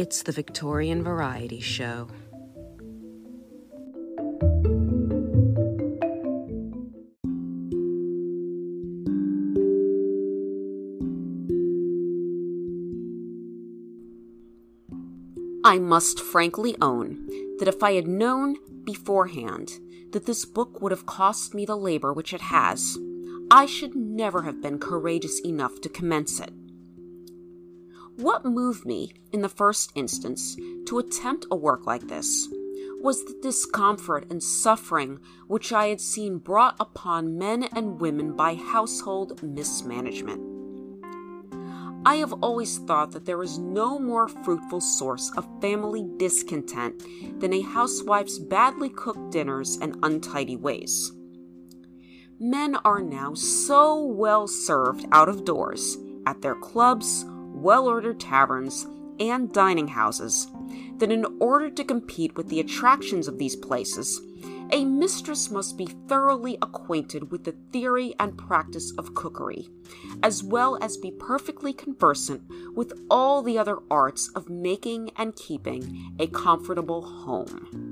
It's the Victorian Variety Show. I must frankly own that if I had known beforehand that this book would have cost me the labor which it has, I should never have been courageous enough to commence it. What moved me, in the first instance, to attempt a work like this was the discomfort and suffering which I had seen brought upon men and women by household mismanagement. I have always thought that there is no more fruitful source of family discontent than a housewife's badly cooked dinners and untidy ways. Men are now so well served out of doors, at their clubs, well ordered taverns, and dining houses, that in order to compete with the attractions of these places, a mistress must be thoroughly acquainted with the theory and practice of cookery, as well as be perfectly conversant with all the other arts of making and keeping a comfortable home.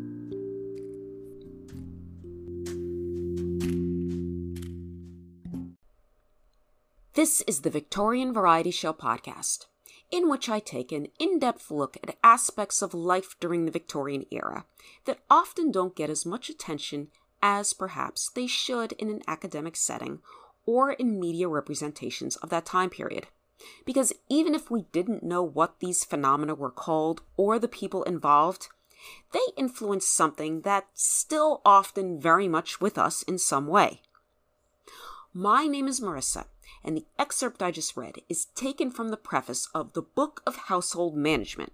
This is the Victorian Variety Show podcast in which I take an in depth look at aspects of life during the Victorian era that often don't get as much attention as perhaps they should in an academic setting or in media representations of that time period. Because even if we didn't know what these phenomena were called or the people involved, they influenced something that's still often very much with us in some way. My name is Marisa, and the excerpt I just read is taken from the preface of The Book of Household Management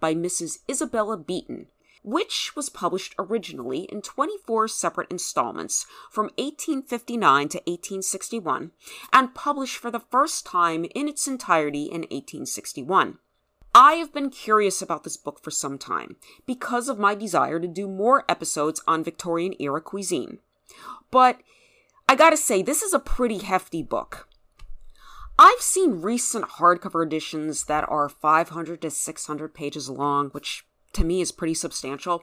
by Mrs. Isabella Beeton, which was published originally in 24 separate installments from 1859 to 1861 and published for the first time in its entirety in 1861. I have been curious about this book for some time because of my desire to do more episodes on Victorian era cuisine. But I gotta say, this is a pretty hefty book. I've seen recent hardcover editions that are 500 to 600 pages long, which to me is pretty substantial.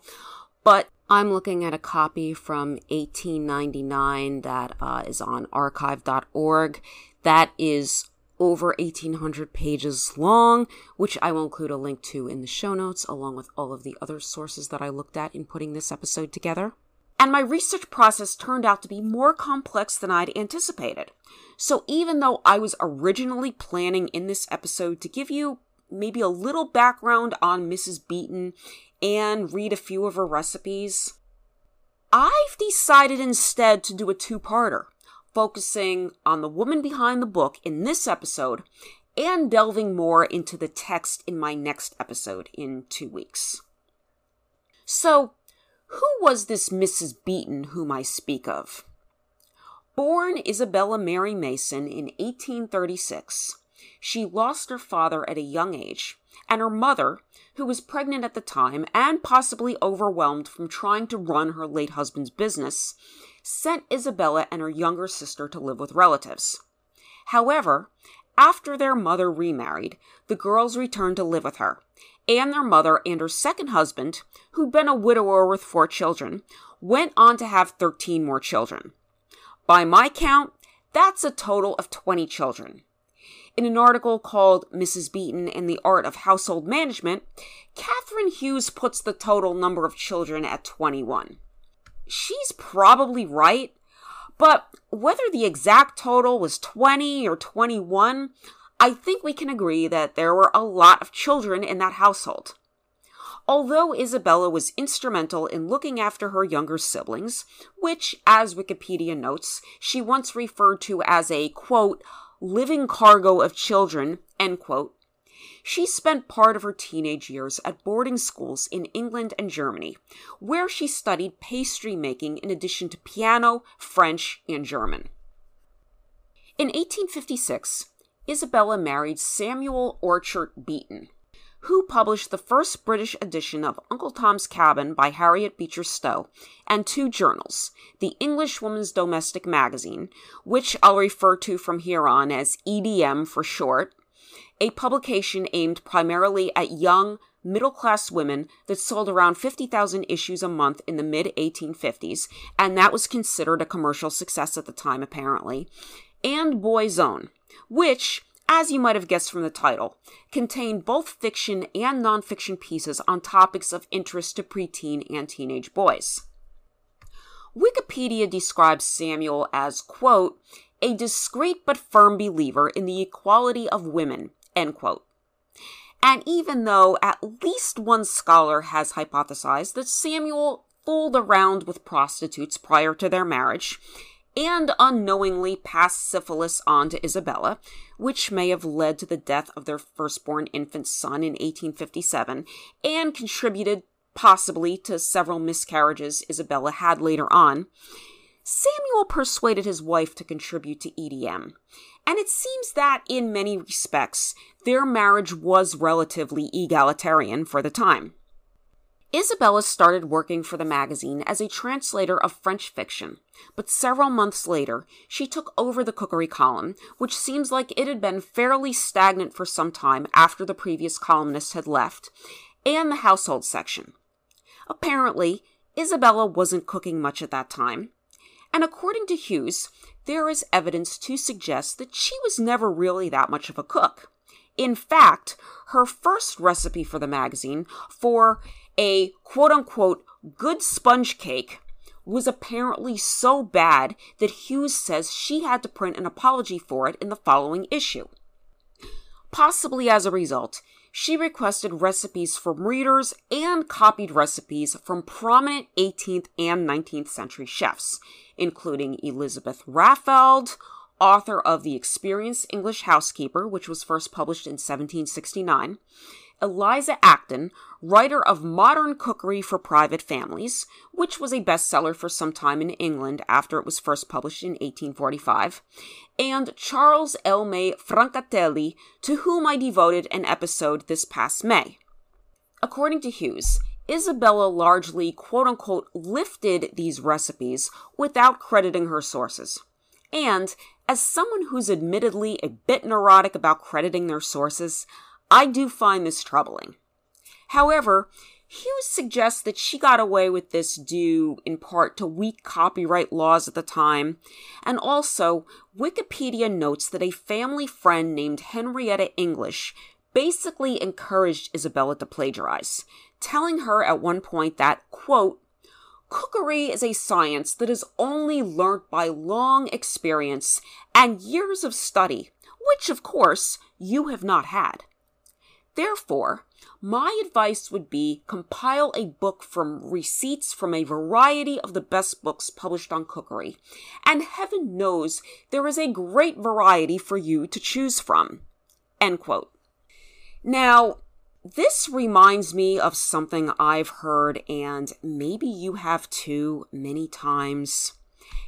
But I'm looking at a copy from 1899 that uh, is on archive.org that is over 1800 pages long, which I will include a link to in the show notes, along with all of the other sources that I looked at in putting this episode together. And my research process turned out to be more complex than I'd anticipated. So even though I was originally planning in this episode to give you maybe a little background on Mrs. Beeton and read a few of her recipes, I've decided instead to do a two parter, focusing on the woman behind the book in this episode and delving more into the text in my next episode in two weeks. So, who was this Mrs. Beeton whom I speak of? Born Isabella Mary Mason in 1836, she lost her father at a young age, and her mother, who was pregnant at the time and possibly overwhelmed from trying to run her late husband's business, sent Isabella and her younger sister to live with relatives. However, after their mother remarried, the girls returned to live with her, and their mother and her second husband, who'd been a widower with four children, went on to have 13 more children. By my count, that's a total of 20 children. In an article called Mrs. Beeton and the Art of Household Management, Kathryn Hughes puts the total number of children at 21. She's probably right, but whether the exact total was 20 or 21, I think we can agree that there were a lot of children in that household. Although Isabella was instrumental in looking after her younger siblings, which, as Wikipedia notes, she once referred to as a, quote, living cargo of children, end quote, she spent part of her teenage years at boarding schools in England and Germany, where she studied pastry making in addition to piano, French, and German. In 1856, Isabella married Samuel Orchard Beeton, who published the first British edition of Uncle Tom's Cabin by Harriet Beecher Stowe, and two journals, the English Woman's Domestic Magazine, which I'll refer to from here on as EDM for short, a publication aimed primarily at young, middle class women that sold around 50,000 issues a month in the mid 1850s, and that was considered a commercial success at the time, apparently, and Boy's Own, which, as you might have guessed from the title, contained both fiction and nonfiction pieces on topics of interest to preteen and teenage boys. Wikipedia describes Samuel as, quote, a discreet but firm believer in the equality of women, end quote. And even though at least one scholar has hypothesized that Samuel fooled around with prostitutes prior to their marriage, and unknowingly passed syphilis on to Isabella, which may have led to the death of their firstborn infant son in 1857 and contributed possibly to several miscarriages Isabella had later on. Samuel persuaded his wife to contribute to EDM, and it seems that in many respects their marriage was relatively egalitarian for the time. Isabella started working for the magazine as a translator of French fiction, but several months later, she took over the cookery column, which seems like it had been fairly stagnant for some time after the previous columnist had left, and the household section. Apparently, Isabella wasn't cooking much at that time, and according to Hughes, there is evidence to suggest that she was never really that much of a cook. In fact, her first recipe for the magazine for a quote unquote good sponge cake was apparently so bad that Hughes says she had to print an apology for it in the following issue. Possibly as a result, she requested recipes from readers and copied recipes from prominent 18th and 19th century chefs, including Elizabeth Raffald, author of The Experienced English Housekeeper, which was first published in 1769, Eliza Acton, writer of Modern Cookery for Private Families, which was a bestseller for some time in England after it was first published in 1845, and Charles Elmé Francatelli, to whom I devoted an episode this past May. According to Hughes, Isabella largely quote unquote lifted these recipes without crediting her sources. And as someone who's admittedly a bit neurotic about crediting their sources, I do find this troubling. However, Hughes suggests that she got away with this due in part to weak copyright laws at the time, and also Wikipedia notes that a family friend named Henrietta English basically encouraged Isabella to plagiarize, telling her at one point that, quote, Cookery is a science that is only learnt by long experience and years of study, which, of course, you have not had. Therefore, my advice would be compile a book from receipts from a variety of the best books published on cookery, and heaven knows there is a great variety for you to choose from. End quote. Now, this reminds me of something I've heard, and maybe you have too many times.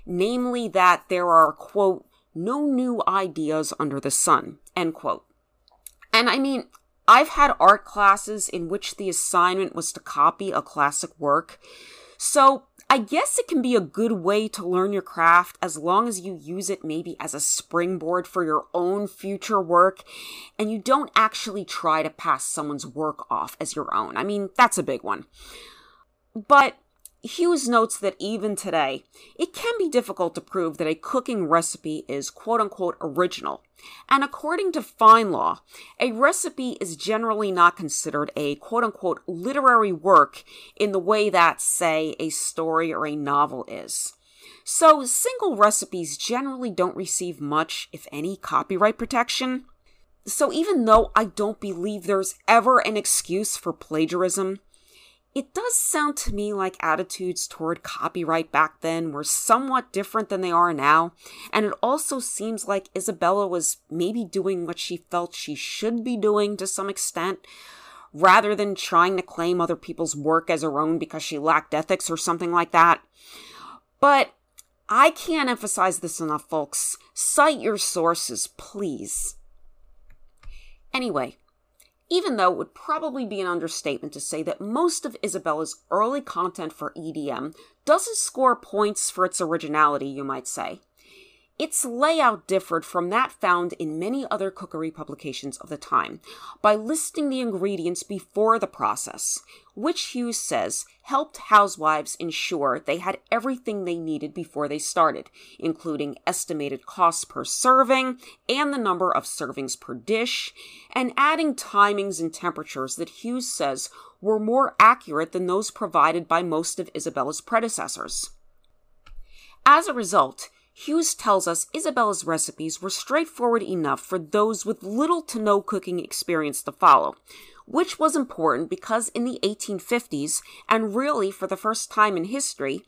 Namely, that there are, quote, no new ideas under the sun, end quote. And I mean, I've had art classes in which the assignment was to copy a classic work. So I guess it can be a good way to learn your craft as long as you use it maybe as a springboard for your own future work and you don't actually try to pass someone's work off as your own. I mean, that's a big one. But Hughes notes that even today, it can be difficult to prove that a cooking recipe is quote unquote original. And according to Findlaw, a recipe is generally not considered a quote unquote literary work in the way that, say, a story or a novel is. So, single recipes generally don't receive much, if any, copyright protection. So, even though I don't believe there's ever an excuse for plagiarism, it does sound to me like attitudes toward copyright back then were somewhat different than they are now, and it also seems like Isabella was maybe doing what she felt she should be doing to some extent, rather than trying to claim other people's work as her own because she lacked ethics or something like that. But I can't emphasize this enough, folks. Cite your sources, please. Anyway, even though it would probably be an understatement to say that most of Isabella's early content for EDM doesn't score points for its originality, you might say. Its layout differed from that found in many other cookery publications of the time by listing the ingredients before the process, which Hughes says helped housewives ensure they had everything they needed before they started, including estimated costs per serving and the number of servings per dish, and adding timings and temperatures that Hughes says were more accurate than those provided by most of Isabella's predecessors. As a result, Hughes tells us Isabella's recipes were straightforward enough for those with little to no cooking experience to follow, which was important because in the 1850s, and really for the first time in history,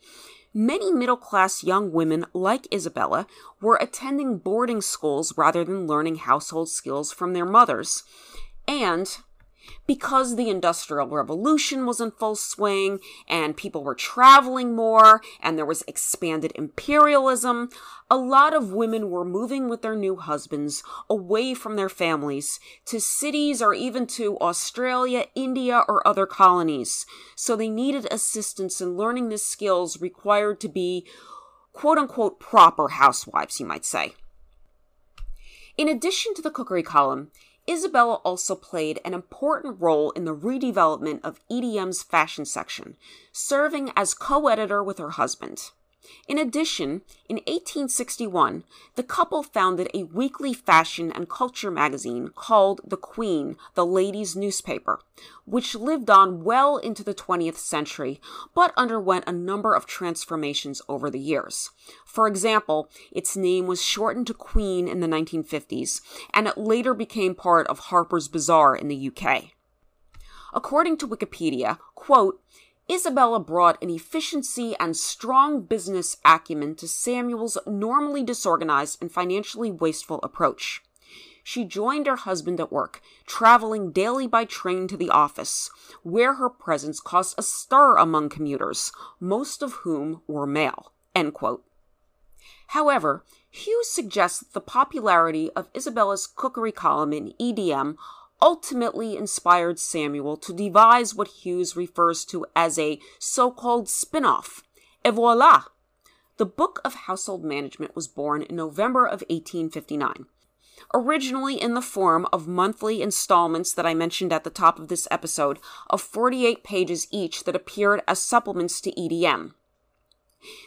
many middle class young women like Isabella were attending boarding schools rather than learning household skills from their mothers. And because the Industrial Revolution was in full swing and people were traveling more and there was expanded imperialism, a lot of women were moving with their new husbands away from their families to cities or even to Australia, India, or other colonies. So they needed assistance in learning the skills required to be quote unquote proper housewives, you might say. In addition to the cookery column, Isabella also played an important role in the redevelopment of EDM's fashion section, serving as co editor with her husband. In addition, in 1861, the couple founded a weekly fashion and culture magazine called The Queen, the Ladies' Newspaper, which lived on well into the 20th century, but underwent a number of transformations over the years. For example, its name was shortened to Queen in the 1950s, and it later became part of Harper's Bazaar in the UK. According to Wikipedia, quote, Isabella brought an efficiency and strong business acumen to Samuel's normally disorganized and financially wasteful approach. She joined her husband at work, traveling daily by train to the office, where her presence caused a stir among commuters, most of whom were male. However, Hughes suggests that the popularity of Isabella's cookery column in EDM ultimately inspired Samuel to devise what Hughes refers to as a so called spin off. Et voila! The Book of Household Management was born in November of 1859. Originally in the form of monthly installments that I mentioned at the top of this episode, of 48 pages each that appeared as supplements to EDM.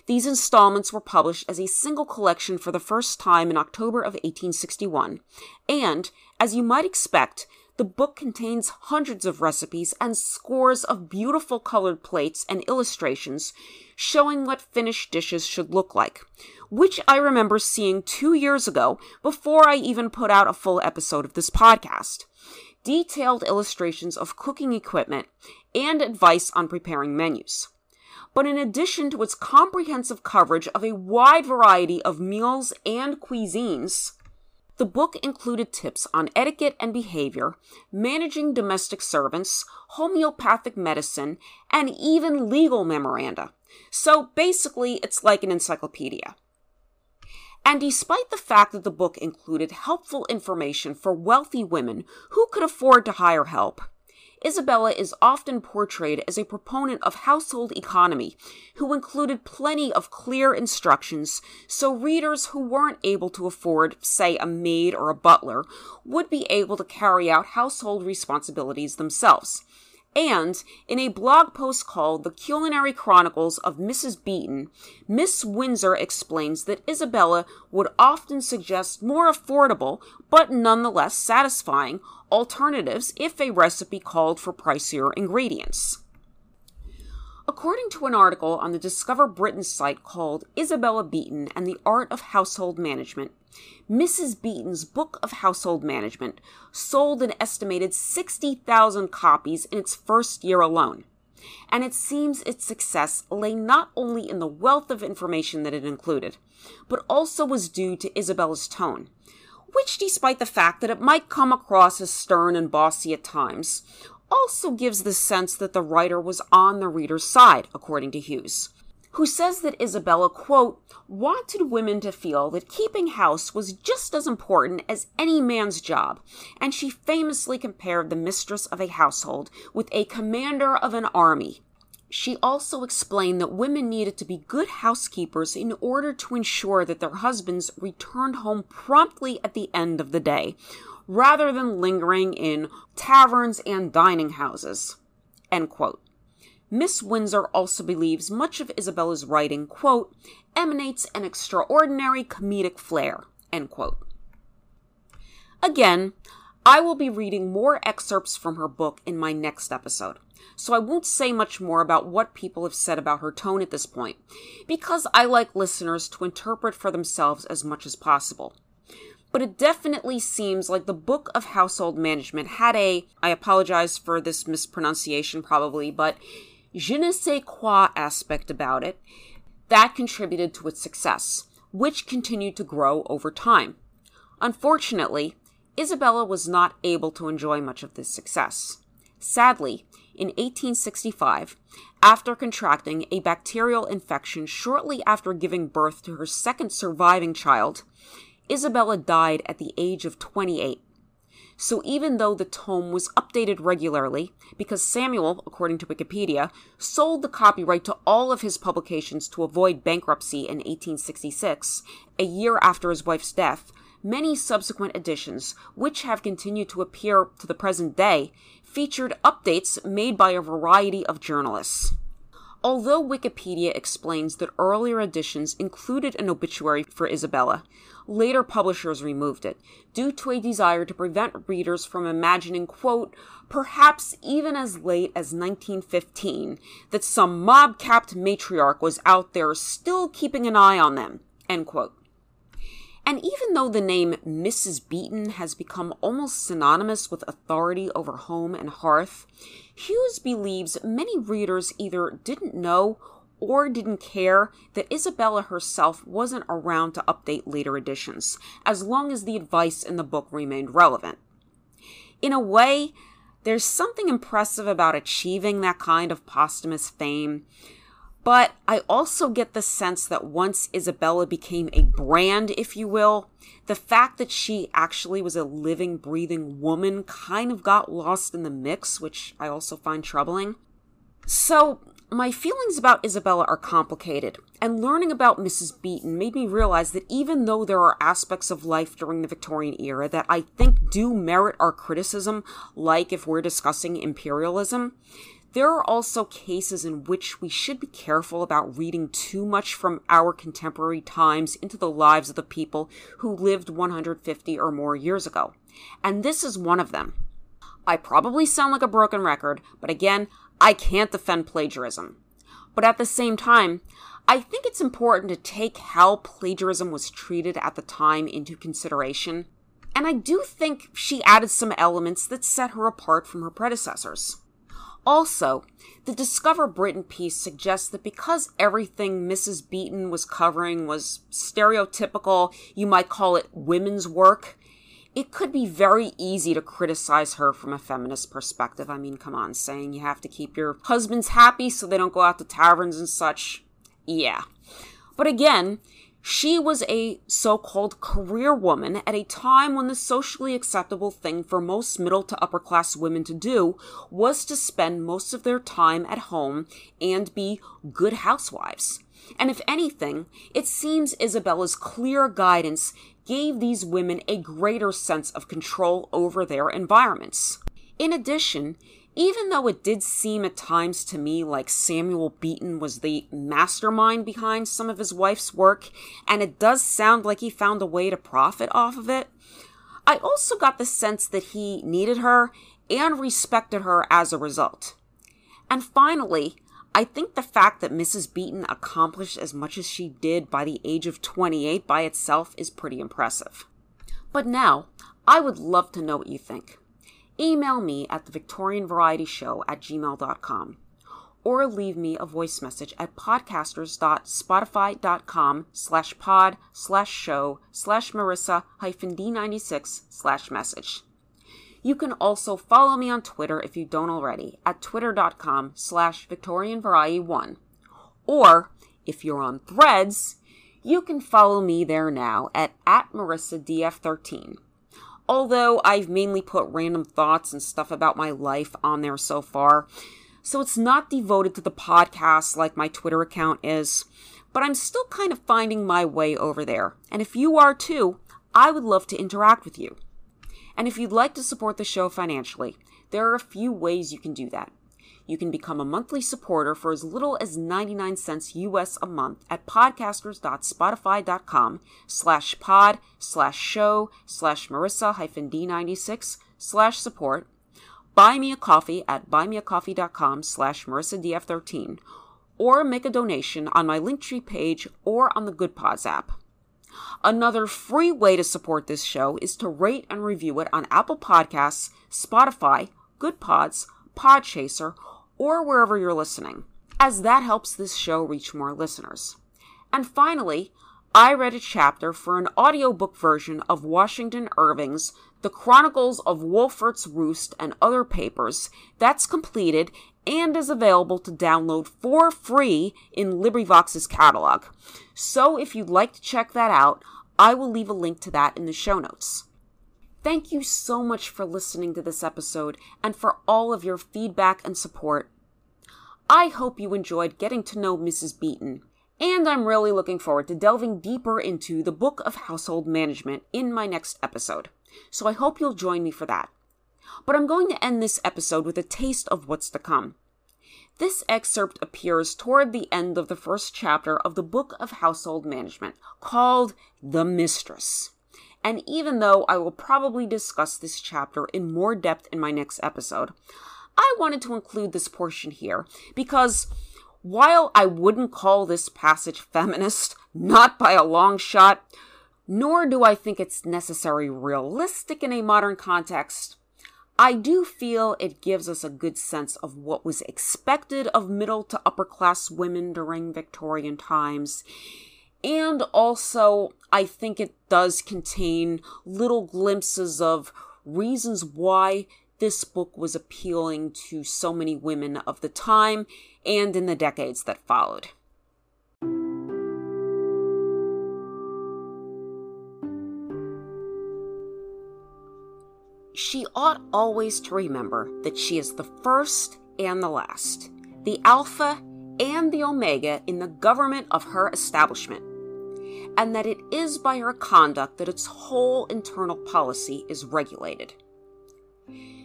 These installments were published as a single collection for the first time in October of 1861, and, as you might expect, the book contains hundreds of recipes and scores of beautiful colored plates and illustrations showing what finished dishes should look like, which I remember seeing two years ago before I even put out a full episode of this podcast. Detailed illustrations of cooking equipment and advice on preparing menus. But in addition to its comprehensive coverage of a wide variety of meals and cuisines, the book included tips on etiquette and behavior, managing domestic servants, homeopathic medicine, and even legal memoranda. So basically, it's like an encyclopedia. And despite the fact that the book included helpful information for wealthy women who could afford to hire help, Isabella is often portrayed as a proponent of household economy, who included plenty of clear instructions so readers who weren't able to afford, say, a maid or a butler would be able to carry out household responsibilities themselves. And in a blog post called The Culinary Chronicles of Mrs. Beeton, Miss Windsor explains that Isabella would often suggest more affordable, but nonetheless satisfying, alternatives if a recipe called for pricier ingredients. According to an article on the Discover Britain site called Isabella Beeton and the Art of Household Management, Mrs. Beeton's Book of Household Management sold an estimated 60,000 copies in its first year alone. And it seems its success lay not only in the wealth of information that it included, but also was due to Isabella's tone, which, despite the fact that it might come across as stern and bossy at times, also gives the sense that the writer was on the reader's side, according to Hughes, who says that Isabella, quote, wanted women to feel that keeping house was just as important as any man's job, and she famously compared the mistress of a household with a commander of an army. She also explained that women needed to be good housekeepers in order to ensure that their husbands returned home promptly at the end of the day, rather than lingering in taverns and dining houses. End quote. Miss Windsor also believes much of Isabella's writing, quote, emanates an extraordinary comedic flair, end quote. Again, I will be reading more excerpts from her book in my next episode, so I won't say much more about what people have said about her tone at this point, because I like listeners to interpret for themselves as much as possible. But it definitely seems like the Book of Household Management had a, I apologize for this mispronunciation probably, but je ne sais quoi aspect about it that contributed to its success, which continued to grow over time. Unfortunately, Isabella was not able to enjoy much of this success. Sadly, in 1865, after contracting a bacterial infection shortly after giving birth to her second surviving child, Isabella died at the age of 28. So even though the tome was updated regularly, because Samuel, according to Wikipedia, sold the copyright to all of his publications to avoid bankruptcy in 1866, a year after his wife's death, many subsequent editions, which have continued to appear to the present day, featured updates made by a variety of journalists. Although Wikipedia explains that earlier editions included an obituary for Isabella, later publishers removed it due to a desire to prevent readers from imagining, quote, perhaps even as late as 1915, that some mob capped matriarch was out there still keeping an eye on them, end quote. And even though the name Mrs. Beeton has become almost synonymous with authority over home and hearth, Hughes believes many readers either didn't know or didn't care that Isabella herself wasn't around to update later editions, as long as the advice in the book remained relevant. In a way, there's something impressive about achieving that kind of posthumous fame, but I also get the sense that once Isabella became a brand, if you will, the fact that she actually was a living, breathing woman kind of got lost in the mix, which I also find troubling. So, my feelings about Isabella are complicated, and learning about Mrs. Beeton made me realize that even though there are aspects of life during the Victorian era that I think do merit our criticism, like if we're discussing imperialism, there are also cases in which we should be careful about reading too much from our contemporary times into the lives of the people who lived 150 or more years ago. And this is one of them. I probably sound like a broken record, but again, I can't defend plagiarism. But at the same time, I think it's important to take how plagiarism was treated at the time into consideration. And I do think she added some elements that set her apart from her predecessors. Also, the Discover Britain piece suggests that because everything Mrs. Beeton was covering was stereotypical, you might call it women's work, it could be very easy to criticize her from a feminist perspective. I mean, come on, saying you have to keep your husbands happy so they don't go out to taverns and such. Yeah. But again, she was a so called career woman at a time when the socially acceptable thing for most middle to upper class women to do was to spend most of their time at home and be good housewives. And if anything, it seems Isabella's clear guidance gave these women a greater sense of control over their environments. In addition, even though it did seem at times to me like Samuel Beeton was the mastermind behind some of his wife's work, and it does sound like he found a way to profit off of it, I also got the sense that he needed her and respected her as a result. And finally, I think the fact that Mrs. Beeton accomplished as much as she did by the age of 28 by itself is pretty impressive. But now, I would love to know what you think email me at the Victorian Variety Show at gmail.com or leave me a voice message at podcasters.spotify.com slash pod slash show slash marissa hyphen d96 slash message. You can also follow me on Twitter if you don't already at twitter.com slash victorianvariety1. Or, if you're on threads, you can follow me there now at, at marisadf13 although I've mainly put random thoughts and stuff about my life on there so far. so it's not devoted to the podcast like my Twitter account is, but I'm still kind of finding my way over there. And if you are too, I would love to interact with you. And if you'd like to support the show financially, there are a few ways you can do that. You can become a monthly supporter for as little as 99 cents US a month at podcasters.spotify.com slash pod slash show slash Marissa hyphen D96 slash support. Buy me a coffee at buymeacoffee.com slash marisadf13 or make a donation on my linktree page or on the Good Pods app. Another free way to support this show is to rate and review it on apple podcasts spotify Good Pods, podchaser or wherever you're listening as that helps this show reach more listeners and finally I read a chapter for an audiobook version of Washington Irving's The Chronicles of Wolfert's Roost and Other Papers that's completed and is available to download for free in LibriVox's catalog. So if you'd like to check that out, I will leave a link to that in the show notes. Thank you so much for listening to this episode and for all of your feedback and support. I hope you enjoyed getting to know Mrs. Beeton, and I'm really looking forward to delving deeper into the Book of Household Management in my next episode. So I hope you'll join me for that. But I'm going to end this episode with a taste of what's to come. This excerpt appears toward the end of the first chapter of the Book of Household Management, called The Mistress. And even though I will probably discuss this chapter in more depth in my next episode, I wanted to include this portion here because while I wouldn't call this passage feminist, not by a long shot, nor do I think it's necessarily realistic in a modern context, I do feel it gives us a good sense of what was expected of middle to upper class women during Victorian times. And also, I think it does contain little glimpses of reasons why this book was appealing to so many women of the time and in the decades that followed. She ought always to remember that she is the first and the last, the Alpha and the Omega in the government of her establishment, and that it is by her conduct that its whole internal policy is regulated.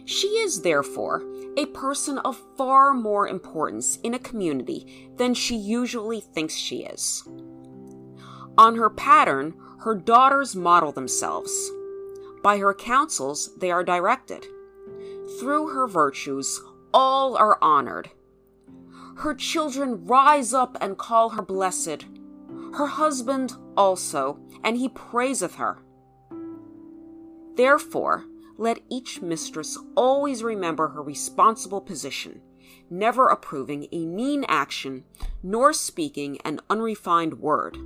She is, therefore, a person of far more importance in a community than she usually thinks she is. On her pattern, her daughters model themselves. By her counsels, they are directed. Through her virtues, all are honored. Her children rise up and call her blessed. Her husband also, and he praiseth her. Therefore, let each mistress always remember her responsible position, never approving a mean action, nor speaking an unrefined word.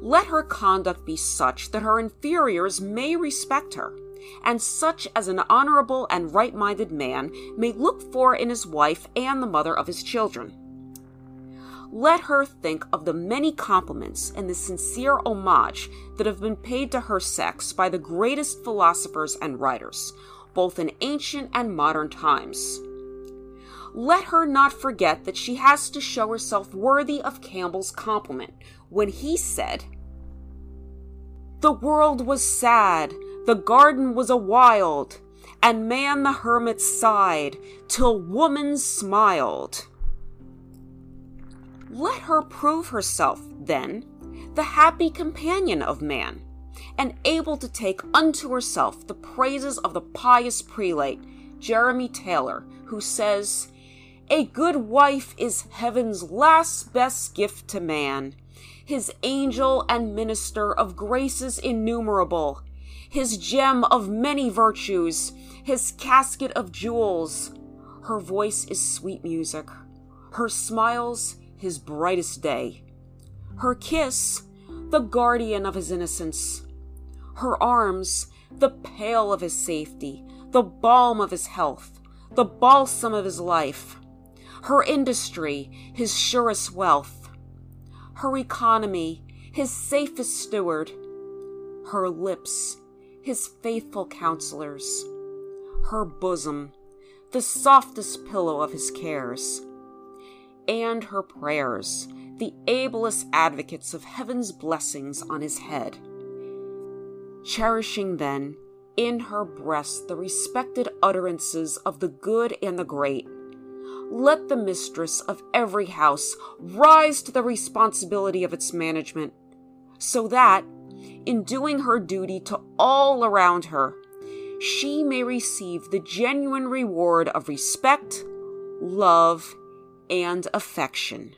Let her conduct be such that her inferiors may respect her, and such as an honorable and right minded man may look for in his wife and the mother of his children let her think of the many compliments and the sincere homage that have been paid to her sex by the greatest philosophers and writers, both in ancient and modern times. Let her not forget that she has to show herself worthy of Campbell's compliment when he said, The world was sad, the garden was a wild, and man the hermit sighed, till woman smiled. Let her prove herself, then, the happy companion of man, and able to take unto herself the praises of the pious prelate, Jeremy Taylor, who says, A good wife is heaven's last best gift to man, his angel and minister of graces innumerable, his gem of many virtues, his casket of jewels. Her voice is sweet music, her smiles his brightest day. Her kiss, the guardian of his innocence. Her arms, the pale of his safety, the balm of his health, the balsam of his life. Her industry, his surest wealth. Her economy, his safest steward. Her lips, his faithful counselors. Her bosom, the softest pillow of his cares. And her prayers, the ablest advocates of heaven's blessings on his head. Cherishing then in her breast the respected utterances of the good and the great, let the mistress of every house rise to the responsibility of its management, so that, in doing her duty to all around her, she may receive the genuine reward of respect, love, and affection.